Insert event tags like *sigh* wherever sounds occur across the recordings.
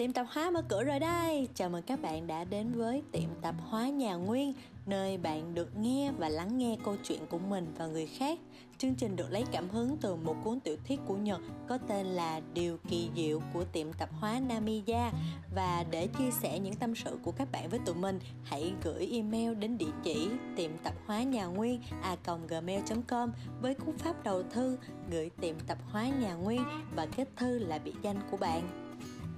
Tiệm tạp hóa mở cửa rồi đây. Chào mừng các bạn đã đến với tiệm tạp hóa nhà Nguyên, nơi bạn được nghe và lắng nghe câu chuyện của mình và người khác. Chương trình được lấy cảm hứng từ một cuốn tiểu thuyết của Nhật có tên là Điều kỳ diệu của tiệm tạp hóa Namiya và để chia sẻ những tâm sự của các bạn với tụi mình, hãy gửi email đến địa chỉ tiệm tạp hóa nhà Nguyên a gmail.com với cú pháp đầu thư gửi tiệm tạp hóa nhà Nguyên và kết thư là biệt danh của bạn.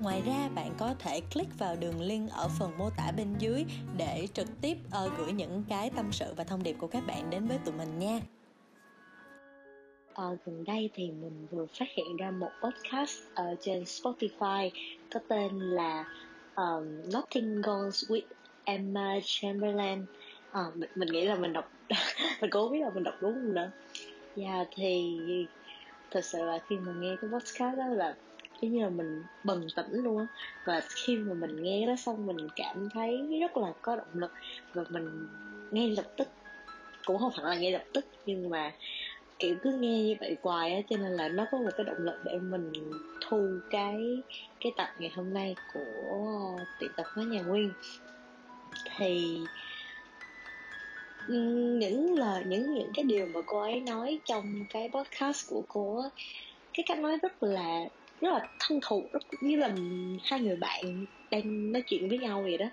Ngoài ra bạn có thể click vào đường link ở phần mô tả bên dưới để trực tiếp uh, gửi những cái tâm sự và thông điệp của các bạn đến với tụi mình nha. Ờ, gần đây thì mình vừa phát hiện ra một podcast ở trên Spotify có tên là um, Nothing Goes with Emma Chamberlain. À, mình, mình nghĩ là mình đọc *laughs* mình cố biết là mình đọc đúng không nữa. Dạ yeah, thì thật sự là khi mà nghe cái podcast đó là cái như là mình bừng tỉnh luôn á. Và khi mà mình nghe đó xong, mình cảm thấy rất là có động lực. Và mình ngay lập tức, cũng không phải là ngay lập tức, nhưng mà, kiểu, cứ nghe như vậy hoài á, cho nên là nó có một cái động lực để mình thu cái cái tập ngày hôm nay của tiệm tập hóa nhà nguyên. Thì những lời những những cái điều mà cô ấy nói trong cái podcast của cô cái cách nói rất là rất là thân thuộc, rất như là hai người bạn đang nói chuyện với nhau vậy đó.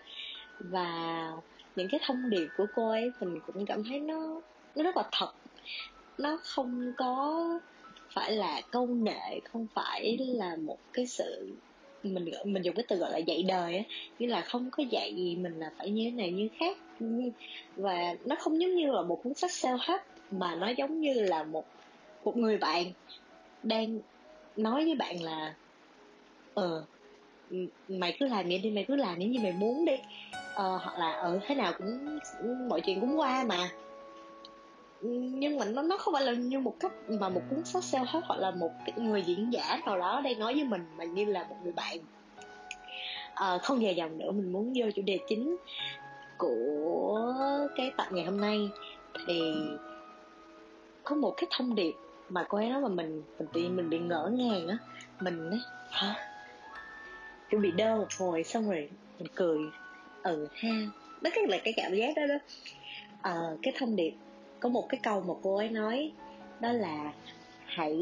Và những cái thông điệp của cô ấy mình cũng cảm thấy nó nó rất là thật. Nó không có phải là câu nệ, không phải là một cái sự, mình mình dùng cái từ gọi là dạy đời á. Như là không có dạy gì mình là phải như thế này, như khác. Và nó không giống như là một cuốn sách self help mà nó giống như là một một người bạn đang nói với bạn là ờ mày cứ làm vậy đi mày cứ làm những gì mày muốn đi. Ờ, hoặc là ờ thế nào cũng mọi chuyện cũng qua mà. Nhưng mà nó nó không phải là như một cách mà một cuốn sách self hết hoặc là một cái người diễn giả nào đó đang nói với mình mà như là một người bạn. À, không dài dòng nữa mình muốn vô chủ đề chính của cái tập ngày hôm nay. Thì có một cái thông điệp mà cô ấy nói mà mình mình tự mình bị ngỡ ngàng á. Mình ấy hả? Kiểu bị đơ một hồi xong rồi mình cười. Ừ ha. Đó cái là cái cảm giác đó đó. À, cái thông điệp có một cái câu mà cô ấy nói đó là hãy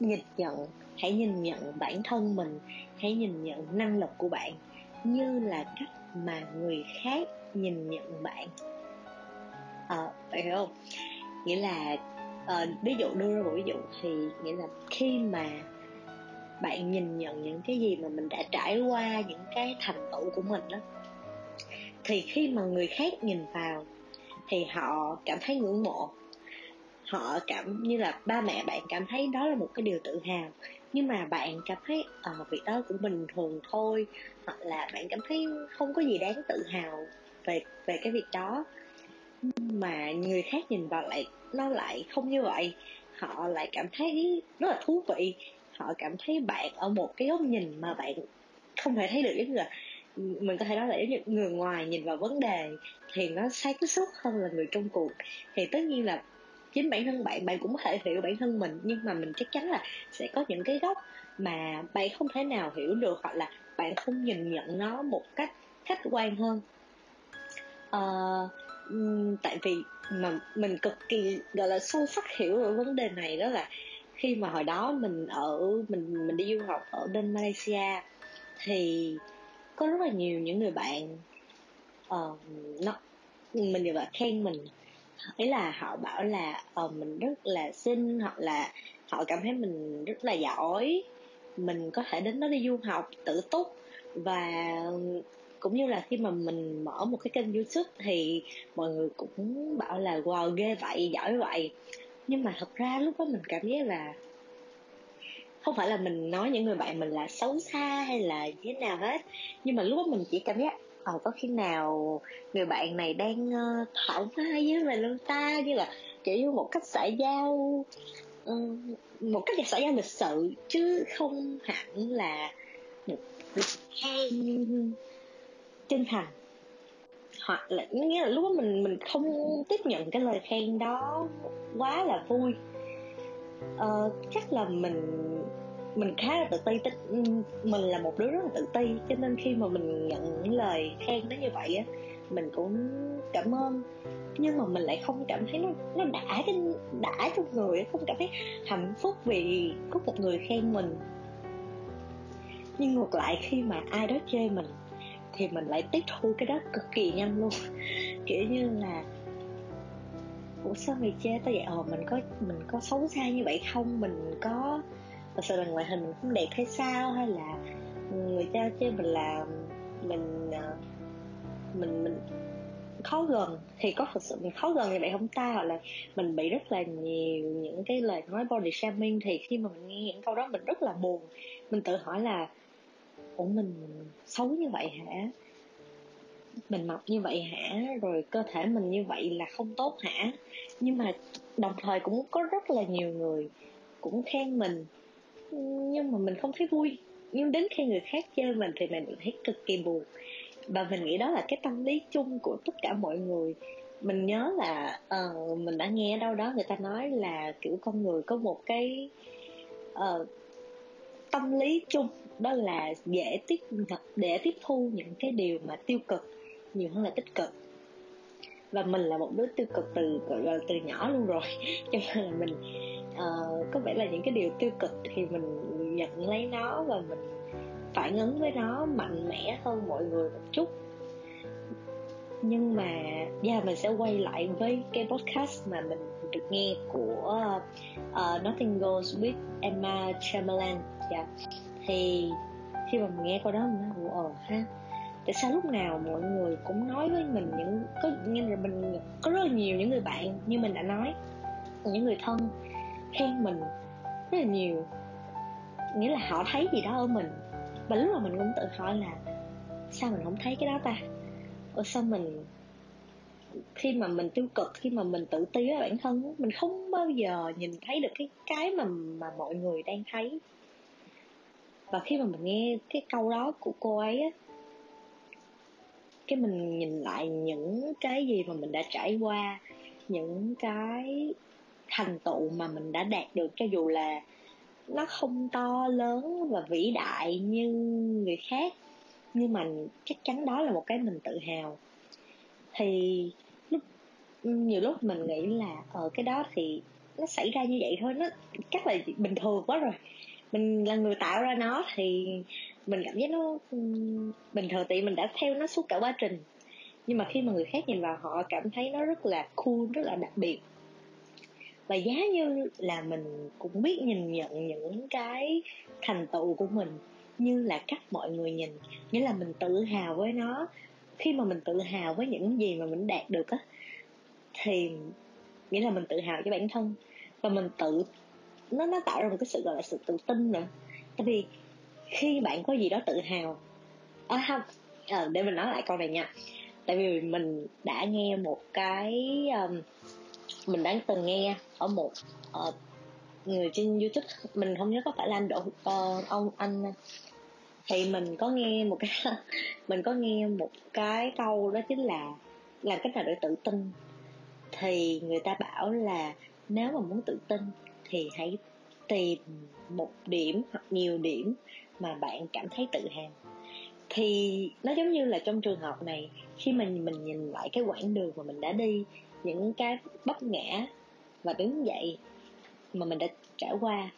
nhìn nhận hãy nhìn nhận bản thân mình hãy nhìn nhận năng lực của bạn như là cách mà người khác nhìn nhận bạn. Ờ, à, phải hiểu không? Nghĩa là uh, ví dụ đưa ra một ví dụ thì nghĩa là khi mà bạn nhìn nhận những cái gì mà mình đã trải qua những cái thành tựu của mình đó thì khi mà người khác nhìn vào thì họ cảm thấy ngưỡng mộ. Họ cảm như là ba mẹ bạn cảm thấy đó là một cái điều tự hào nhưng mà bạn cảm thấy ờ à, việc đó cũng bình thường thôi hoặc là bạn cảm thấy không có gì đáng tự hào về về cái việc đó mà người khác nhìn vào lại nó lại không như vậy. Họ lại cảm thấy rất là thú vị. Họ cảm thấy bạn ở một cái góc nhìn mà bạn không thể thấy được giống như là mình có thể nói là giống như người ngoài nhìn vào vấn đề thì nó sáng suốt hơn là người trong cuộc. Thì tất nhiên là chính bản thân bạn bạn cũng có thể hiểu bản thân mình nhưng mà mình chắc chắn là sẽ có những cái góc mà bạn không thể nào hiểu được hoặc là bạn không nhìn nhận nó một cách khách quan hơn. Uh, tại vì mà mình cực kỳ gọi là sâu sắc hiểu ở vấn đề này đó là khi mà hồi đó mình ở mình mình đi du học ở bên Malaysia thì có rất là nhiều những người bạn uh, nó mình đều là khen mình. Ấy là họ bảo là uh, mình rất là xinh hoặc là họ cảm thấy mình rất là giỏi mình có thể đến đó đi du học tự túc và cũng như là khi mà mình mở một cái kênh youtube thì mọi người cũng bảo là wow ghê vậy giỏi vậy. Nhưng mà thật ra lúc đó mình cảm giác là không phải là mình nói những người bạn mình là xấu xa hay là như thế nào hết. Nhưng mà lúc đó mình chỉ cảm giác ờ có khi nào người bạn này đang ờ, uh, thoải mái với mình luôn ta như là kiểu như một cách xã giao uh, một cách xã giao lịch sự chứ không hẳn là một hay chân thành hoặc là nghĩa là lúc đó mình mình không tiếp nhận cái lời khen đó quá là vui. Ờ, chắc là mình mình khá là tự ti mình là một đứa rất là tự ti cho nên khi mà mình nhận những lời khen nó như vậy á mình cũng cảm ơn. Nhưng mà mình lại không cảm thấy nó nó đã cái đã trong người không cảm thấy hạnh phúc vì có một người khen mình. Nhưng ngược lại khi mà ai đó chê mình thì mình lại tiếp thu cái đó cực kỳ nhanh luôn. Kiểu như là, ủa, sao mày chê tao vậy? Ờ mình có mình có xấu xa như vậy không? Mình có thật sự là ngoại hình mình không đẹp hay sao? Hay là người ta chê mình là, mình ờ, mình mình khó gần? Thì có thật sự mình khó gần như vậy không ta? Hoặc là mình bị rất là nhiều những cái lời nói body shaming, thì khi mà mình nghe những câu đó mình rất là buồn. Mình tự hỏi là ủa mình xấu như vậy hả? Mình mập như vậy hả? Rồi cơ thể mình như vậy là không tốt hả? Nhưng mà đồng thời cũng có rất là nhiều người cũng khen mình nhưng mà mình không thấy vui. Nhưng đến khi người khác chơi mình thì mình thấy cực kỳ buồn. Và mình nghĩ đó là cái tâm lý chung của tất cả mọi người. Mình nhớ là uh, mình đã nghe đâu đó người ta nói là kiểu con người có một cái uh, tâm lý chung đó là dễ tiếp để tiếp thu những cái điều mà tiêu cực nhiều hơn là tích cực. Và mình là một đứa tiêu cực từ gọi là ờ, từ nhỏ luôn rồi. *laughs* Cho nên là mình uh, có vẻ là những cái điều tiêu cực thì mình nhận lấy nó và mình phản ứng với nó mạnh mẽ hơn mọi người một chút. Nhưng mà yeah, mình sẽ quay lại với cái podcast mà mình được nghe của uh, Nothing Goes with Emma Chamberlain. Yeah thì khi mà mình nghe câu đó mình nói ồ ờ, ha. Tại sao lúc nào mọi người cũng nói với mình những, có, nghe là mình có rất là nhiều những người bạn như mình đã nói những người thân khen mình rất là nhiều. Nghĩa là họ thấy gì đó ở mình. Và lúc mà mình cũng tự hỏi là, sao mình không thấy cái đó ta? Ở sao mình, khi mà mình tiêu cực, khi mà mình tự ti với bản thân mình không bao giờ nhìn thấy được cái cái mà mà mọi người đang thấy và khi mà mình nghe cái câu đó của cô ấy á cái mình nhìn lại những cái gì mà mình đã trải qua những cái thành tựu mà mình đã đạt được cho dù là nó không to lớn và vĩ đại như người khác nhưng mà chắc chắn đó là một cái mình tự hào. Thì lúc nhiều lúc mình nghĩ là ở ờ, cái đó thì nó xảy ra như vậy thôi nó chắc là bình thường quá rồi mình là người tạo ra nó thì mình cảm giác nó ừ, bình thường tại mình đã theo nó suốt cả quá trình. Nhưng mà khi mà người khác nhìn vào họ cảm thấy nó rất là cool, rất là đặc biệt. Và giá như là mình cũng biết nhìn nhận những cái thành tựu của mình như là cách mọi người nhìn. Nghĩa là mình tự hào với nó. Khi mà mình tự hào với những gì mà mình đạt được á, thì nghĩa là mình tự hào với bản thân. Và mình tự nó nó tạo ra một cái sự gọi là sự tự tin nữa tại vì khi bạn có gì đó tự hào à không à, để mình nói lại câu này nha. Tại vì mình đã nghe một cái um, mình đã từng nghe ở một uh, người trên youtube mình không nhớ có phải là anh độ uh, ờ, ông anh ờ, thì mình có nghe một cái *laughs* mình có nghe một cái câu đó chính là làm cách nào để tự tin. Thì người ta bảo là nếu mà muốn tự tin thì hãy tìm một điểm hoặc nhiều điểm mà bạn cảm thấy tự hào. Thì nó giống như là trong trường hợp này, khi mình mình nhìn lại cái quãng đường mà mình đã đi, những cái vấp ngã và đứng dậy mà mình đã trải qua,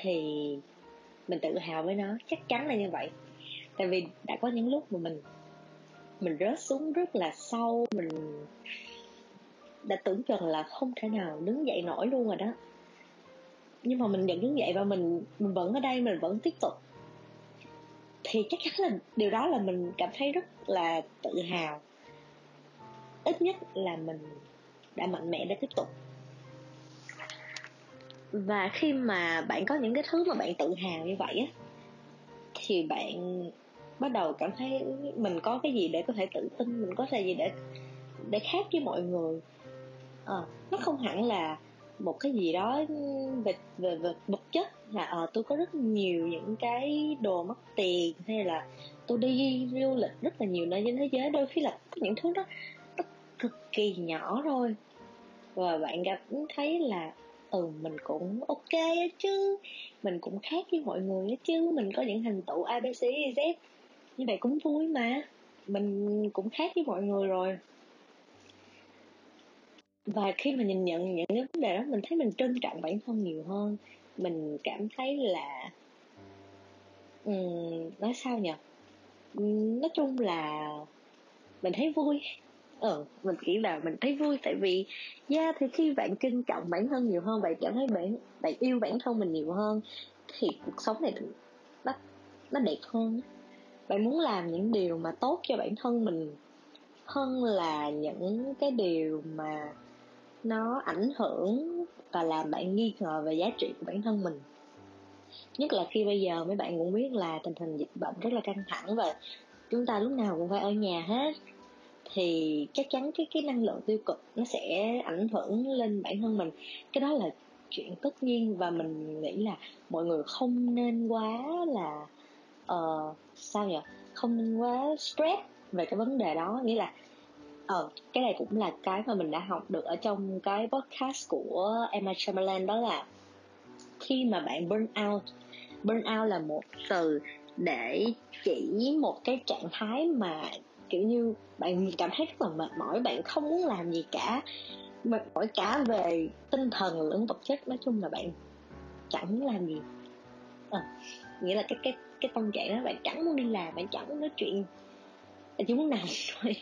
thì mình tự hào với nó. Chắc chắn là như vậy. Tại vì đã có những lúc mà mình mình rớt xuống rất là sâu, mình đã tưởng chừng là không thể nào đứng dậy nổi luôn rồi đó nhưng mà mình vẫn đứng dậy và mình mình vẫn ở đây mình vẫn tiếp tục. Thì chắc chắn là điều đó là mình cảm thấy rất là tự hào. Ít nhất là mình đã mạnh mẽ để tiếp tục. Và khi mà bạn có những cái thứ mà bạn tự hào như vậy á thì bạn bắt đầu cảm thấy mình có cái gì để có thể tự tin mình có cái gì để để khác với mọi người. À, nó không hẳn là một cái gì đó về về, về vật chất. Là ờ à, tôi có rất nhiều những cái đồ mất tiền hay là tôi đi du lịch rất là nhiều nơi trên thế giới. Đôi khi là những thứ đó nó cực kỳ nhỏ thôi. Và bạn gặp thấy là ừ mình cũng ok á chứ. Mình cũng khác với mọi người á chứ. Mình có những thành tựu abc z như vậy cũng vui mà. Mình cũng khác với mọi người rồi và khi mà nhìn nhận những cái vấn đề đó mình thấy mình trân trọng bản thân nhiều hơn. Mình cảm thấy là um, nói sao nhỉ? Um, nói chung là mình thấy vui. Ừ mình nghĩ là mình thấy vui tại vì yeah thì khi bạn trân trọng bản thân nhiều hơn bạn cảm thấy bạn bạn yêu bản thân mình nhiều hơn thì cuộc sống này nó nó đẹp hơn. Bạn muốn làm những điều mà tốt cho bản thân mình hơn là những cái điều mà nó ảnh hưởng và làm bạn nghi ngờ về giá trị của bản thân mình. Nhất là khi bây giờ mấy bạn cũng biết là tình hình dịch bệnh rất là căng thẳng và chúng ta lúc nào cũng phải ở nhà hết. Thì chắc chắn cái cái năng lượng tiêu cực nó sẽ ảnh hưởng lên bản thân mình. Cái đó là chuyện tất nhiên và mình nghĩ là mọi người không nên quá là uh, sao nhỉ? Không nên quá stress về cái vấn đề đó. Nghĩa là ờ cái này cũng là cái mà mình đã học được ở trong cái podcast của Emma Chamberlain đó là khi mà bạn burn out. Burn out là một từ để chỉ một cái trạng thái mà kiểu như bạn cảm thấy rất là mệt mỏi bạn không muốn làm gì cả mệt mỏi cả về tinh thần lẫn vật chất. Nói chung là bạn chẳng muốn làm gì. À, nghĩa là cái cái cái tâm trạng đó bạn chẳng muốn đi làm bạn chẳng muốn nói chuyện bạn chỉ muốn nằm *laughs* thôi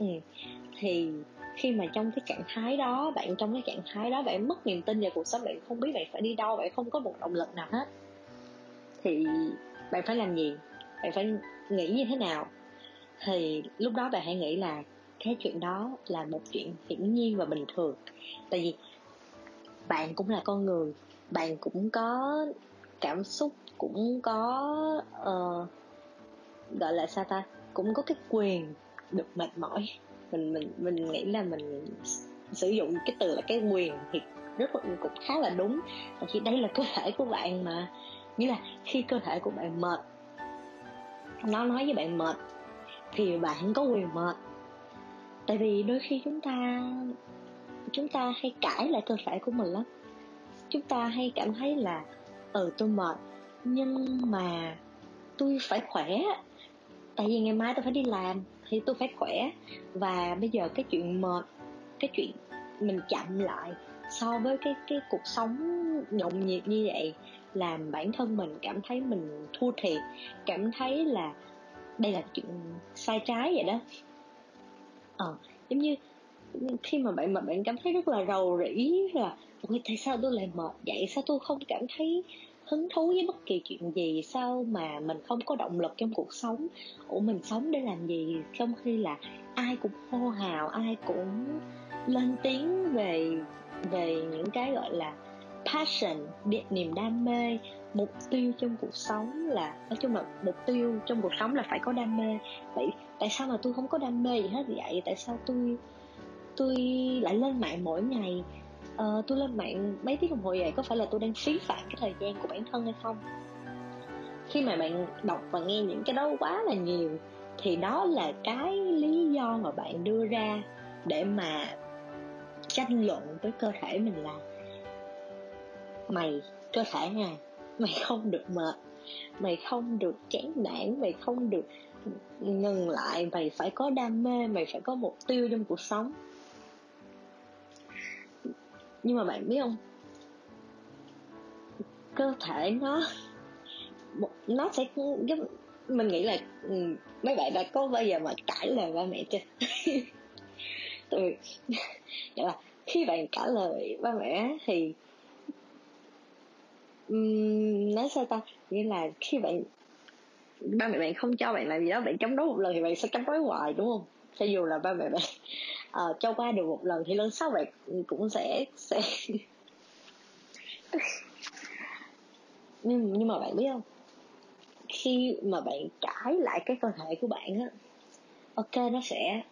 ừ. thì khi mà trong cái trạng thái đó bạn trong cái trạng thái đó bạn mất niềm tin vào cuộc sống bạn không biết bạn phải đi đâu bạn không có một động lực nào hết. Thì bạn phải làm gì? Bạn phải nghĩ như thế nào? Thì lúc đó bạn hãy nghĩ là cái chuyện đó là một chuyện hiển nhiên và bình thường. Tại vì bạn cũng là con người bạn cũng có cảm xúc cũng có uh, gọi là sao ta? Cũng có cái quyền được mệt mỏi. Mình mình mình nghĩ là mình sử dụng cái từ là cái quyền thì rất là cũng khá là đúng. Tại vì đây là cơ thể của bạn mà. Nghĩa là khi cơ thể của bạn mệt, nó nói với bạn mệt, thì bạn có quyền mệt. Tại vì đôi khi chúng ta chúng ta hay cãi lại cơ thể của mình lắm. Chúng ta hay cảm thấy là ừ tôi mệt, nhưng mà tôi phải khỏe. Tại vì ngày mai tôi phải đi làm thì tôi phải khỏe. Và bây giờ cái chuyện mệt, cái chuyện mình chậm lại so với cái cái cuộc sống nhộn nhịp như vậy làm bản thân mình cảm thấy mình thua thiệt, cảm thấy là đây là chuyện sai trái vậy đó. Ờ giống như khi mà bạn mà bạn cảm thấy rất là rầu rĩ là ôi, tại sao tôi lại mệt vậy? Sao tôi không cảm thấy hứng thú với bất kỳ chuyện gì sao mà mình không có động lực trong cuộc sống? Của mình sống để làm gì? Trong khi là ai cũng hô hào, ai cũng lên tiếng về về những cái gọi là passion niềm đam mê. Mục tiêu trong cuộc sống là, nói chung là mục tiêu trong cuộc sống là phải có đam mê. Vậy tại sao mà tôi không có đam mê gì hết vậy? Tại sao tôi tôi lại lên mạng mỗi ngày uh, tôi lên mạng mấy tiếng đồng hồ vậy có phải là tôi đang phí phạm cái thời gian của bản thân hay không? Khi mà bạn đọc và nghe những cái đó quá là nhiều thì đó là cái lý do mà bạn đưa ra để mà tranh luận với cơ thể mình là mày cơ thể này mày không được mệt mày không được chán nản mày không được ngừng lại mày phải có đam mê mày phải có mục tiêu trong cuộc sống nhưng mà bạn biết không? Cơ thể nó nó sẽ giúp mình nghĩ là ừ, mấy bạn đã có bao giờ mà cãi lời ba mẹ chưa? *laughs* Tại *laughs* dạ là khi bạn cãi lời ba mẹ thì um, nói sao ta? Nghĩa là khi bạn ba mẹ bạn không cho bạn làm gì đó bạn chống đối một lần thì bạn sẽ chống đối hoài đúng không? Cho dù là ba mẹ bạn uh, cho qua được một lần thì lần sau bạn cũng sẽ sẽ *laughs* nhưng nhưng mà bạn biết không? Khi mà bạn cãi lại cái cơ thể của bạn á ok nó sẽ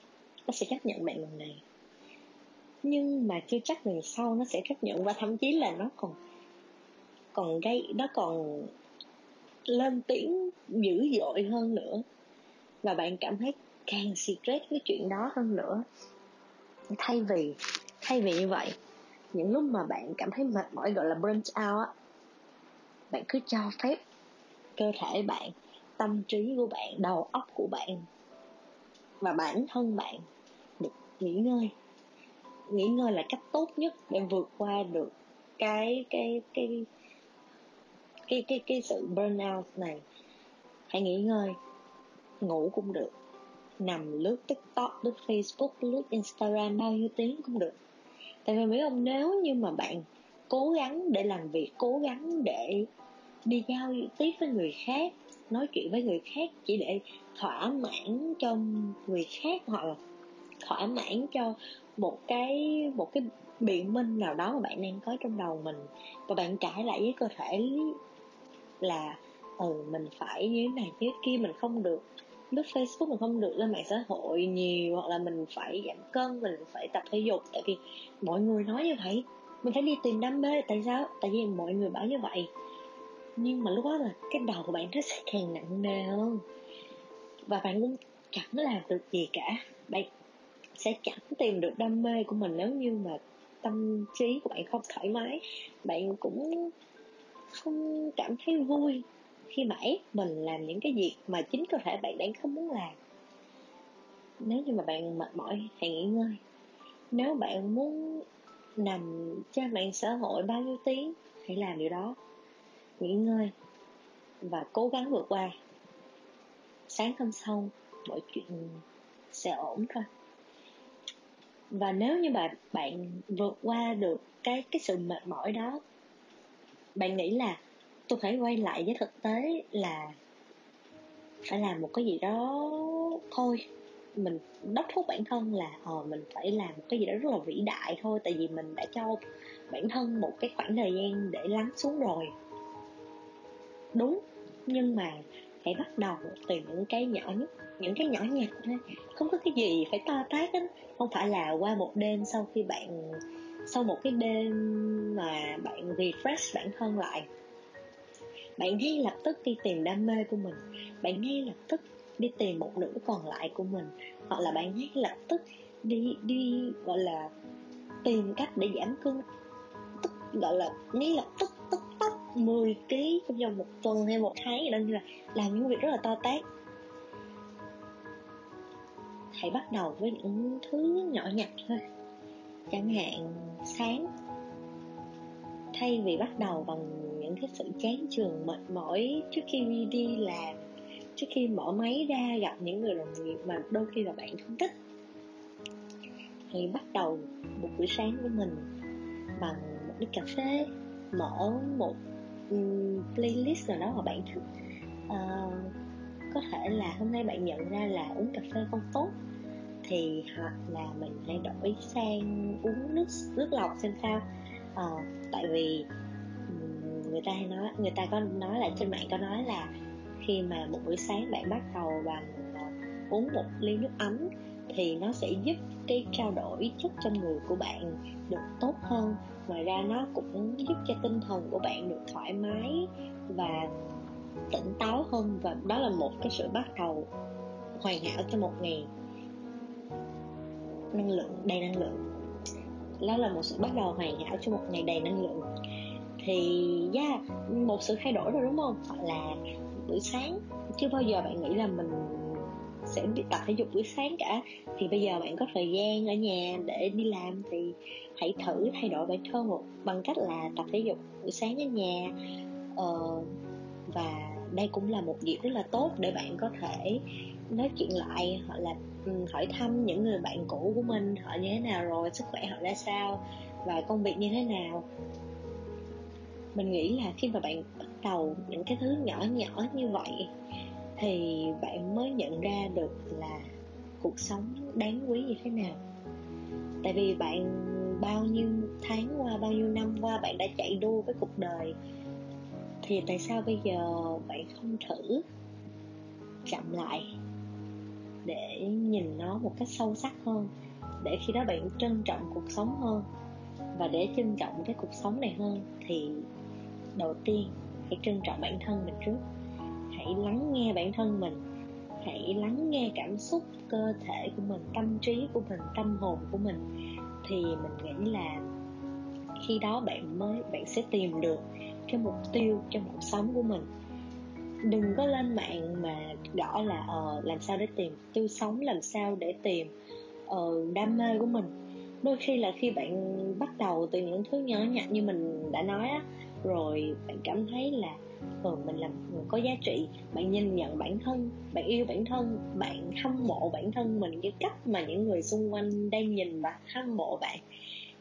nó sẽ chấp nhận bạn lần này. Nhưng mà chưa chắc lần sau nó sẽ chấp nhận và thậm chí là nó còn còn gây nó còn lên tiếng dữ dội hơn nữa. Và bạn cảm thấy càng stress cái chuyện đó hơn nữa thay vì thay vì như vậy, những lúc mà bạn cảm thấy mệt mỏi, gọi là burnt out á, bạn cứ cho phép cơ thể bạn, tâm trí của bạn, đầu óc của bạn và bản thân bạn được nghỉ ngơi. Nghỉ ngơi là cách tốt nhất để vượt qua được cái cái cái cái cái cái sự burnout này. Hãy nghỉ ngơi, ngủ cũng được nằm lướt tiktok, lướt facebook, lướt instagram bao nhiêu tiếng cũng được. Tại vì mấy ông nếu như mà bạn cố gắng để làm việc, cố gắng để đi giao tiếp với người khác, nói chuyện với người khác, chỉ để thỏa mãn cho người khác hoặc là thỏa mãn cho một cái một cái biện minh nào đó mà bạn đang có trong đầu mình, và bạn trải lại với cơ thể là ừ mình phải như thế này, như thế kia, mình không được lướt facebook mình không được lên mạng xã hội nhiều, hoặc là mình phải giảm cân, mình phải tập thể dục. Tại vì mọi người nói như vậy, mình phải đi tìm đam mê. Tại sao? Tại vì mọi người bảo như vậy. Nhưng mà lúc đó là cái đầu của bạn nó sẽ càng nặng nề hơn. Và bạn cũng chẳng làm được gì cả. Bạn sẽ chẳng tìm được đam mê của mình nếu như mà tâm trí của bạn không thoải mái. Bạn cũng không cảm thấy vui khi mà ép mình làm những cái việc mà chính cơ thể bạn đang không muốn làm. Nếu như mà bạn mệt mỏi hãy nghỉ ngơi. Nếu bạn muốn nằm trên mạng xã hội bao nhiêu tiếng hãy làm điều đó. Nghỉ ngơi và cố gắng vượt qua. Sáng hôm sau, mọi chuyện sẽ ổn thôi. Và nếu như mà bạn vượt qua được cái cái sự mệt mỏi đó, bạn nghĩ là tôi phải quay lại với thực tế là phải làm một cái gì đó thôi. Mình đốc thúc bản thân là ờ mình phải làm một cái gì đó rất là vĩ đại thôi, tại vì mình đã cho bản thân một cái khoảng thời gian để lắng xuống rồi. Đúng, nhưng mà hãy bắt đầu từ những cái nhỏ nhất, những cái nhỏ nhặt thôi. Không có cái gì phải to tát hết không phải là qua một đêm sau khi bạn, sau một cái đêm mà bạn refresh bản thân lại bạn ngay lập tức đi tìm đam mê của mình. Bạn ngay lập tức đi tìm một nửa còn lại của mình. Hoặc là bạn ngay lập tức đi đi, gọi là, tìm cách để giảm cân. Tức, gọi là, ngay lập tức tức tốc 10 kg trong vòng một tuần hay một tháng gì đó như là làm những việc rất là to tát. Hãy bắt đầu với những thứ nhỏ nhặt thôi. Chẳng hạn sáng, thay vì bắt đầu bằng những cái sự chán chường mệt mỏi trước khi đi làm trước khi mở máy ra gặp những người đồng nghiệp mà đôi khi là bạn không thích. Thì bắt đầu một buổi sáng của mình bằng một ly cà phê mở một um, playlist nào đó mà bạn thích. Uh, có thể là hôm nay bạn nhận ra là uống cà phê không tốt thì hoặc là mình hãy đổi sang uống nước nước lọc xem sao. Uh, tại vì người ta hay nói, người ta có nói là trên mạng, có nói là khi mà một buổi sáng bạn bắt đầu bằng ờ, uống một ly nước ấm thì nó sẽ giúp cái trao đổi chất trong người của bạn được tốt hơn. Ngoài ra nó cũng giúp cho tinh thần của bạn được thoải mái và tỉnh táo hơn và đó là một cái sự bắt đầu hoàn hảo cho một ngày. Năng lượng, đầy năng lượng. Đó là một sự bắt đầu hoàn hảo cho một ngày đầy năng lượng thì yeah, một sự thay đổi rồi đúng không? Hoặc là buổi sáng chưa bao giờ bạn nghĩ là mình sẽ tập thể dục buổi sáng cả. Thì bây giờ bạn có thời gian ở nhà để đi làm thì hãy thử thay đổi bản thân một bằng cách là tập thể dục buổi sáng ở nhà. Ờ, và đây cũng là một dịp rất là tốt để bạn có thể nói chuyện lại hoặc là hỏi thăm những người bạn cũ của mình họ như thế nào rồi sức khỏe họ ra sao và công việc như thế nào mình nghĩ là khi mà bạn bắt đầu những cái thứ nhỏ nhỏ như vậy, thì bạn mới nhận ra được là cuộc sống đáng quý như thế nào. Tại vì bạn bao nhiêu tháng qua, bao nhiêu năm qua bạn đã chạy đua với cuộc đời, thì tại sao bây giờ bạn không thử chậm lại để nhìn nó một cách sâu sắc hơn, để khi đó bạn trân trọng cuộc sống hơn và để trân trọng cái cuộc sống này hơn, thì đầu tiên hãy trân trọng bản thân mình trước. Hãy lắng nghe bản thân mình. Hãy lắng nghe cảm xúc cơ thể của mình tâm trí của mình tâm hồn của mình. Thì mình nghĩ là khi đó bạn mới bạn sẽ tìm được cái mục tiêu trong cuộc sống của mình. Đừng có lên mạng mà gõ là ờ làm sao để tìm tiêu sống làm sao để tìm ờ, đam mê của mình. Đôi khi là khi bạn bắt đầu từ những thứ nhỏ nhặt như mình đã nói á rồi bạn cảm thấy là ừ, mình làm người có giá trị bạn nhìn nhận bản thân bạn yêu bản thân bạn hâm mộ bản thân mình cái cách mà những người xung quanh đang nhìn và hâm mộ bạn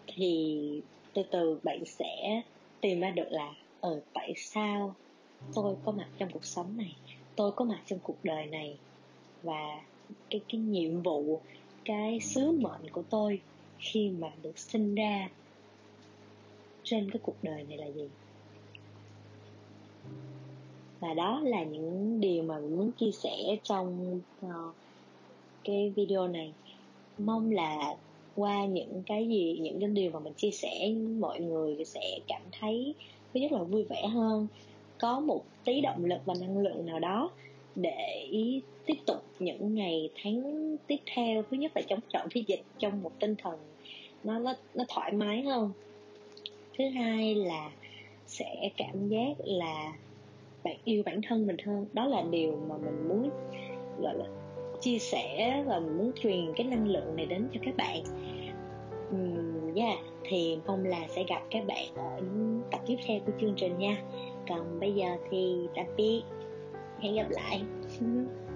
thì từ từ bạn sẽ tìm ra được là ừ tại sao tôi có mặt trong cuộc sống này tôi có mặt trong cuộc đời này và cái cái nhiệm vụ cái sứ mệnh của tôi khi mà được sinh ra trên cái cuộc đời này là gì? Và đó là những điều mà mình muốn chia sẻ trong uh, cái video này. Mong là qua những cái gì những cái điều mà mình chia sẻ mọi người sẽ cảm thấy thứ nhất là vui vẻ hơn. Có một tí động lực và năng lượng nào đó để tiếp tục những ngày tháng tiếp theo. Thứ nhất là chống chọi với dịch trong một tinh thần nó nó nó thoải mái hơn. Thứ hai là sẽ cảm giác là bạn yêu bản thân mình hơn. Đó là điều mà mình muốn gọi là chia sẻ và mình muốn truyền cái năng lượng này đến cho các bạn. Um, yeah thì mong là sẽ gặp các bạn ở những tập tiếp theo của chương trình nha. Còn bây giờ thì tạm biệt. Hẹn gặp lại. *laughs*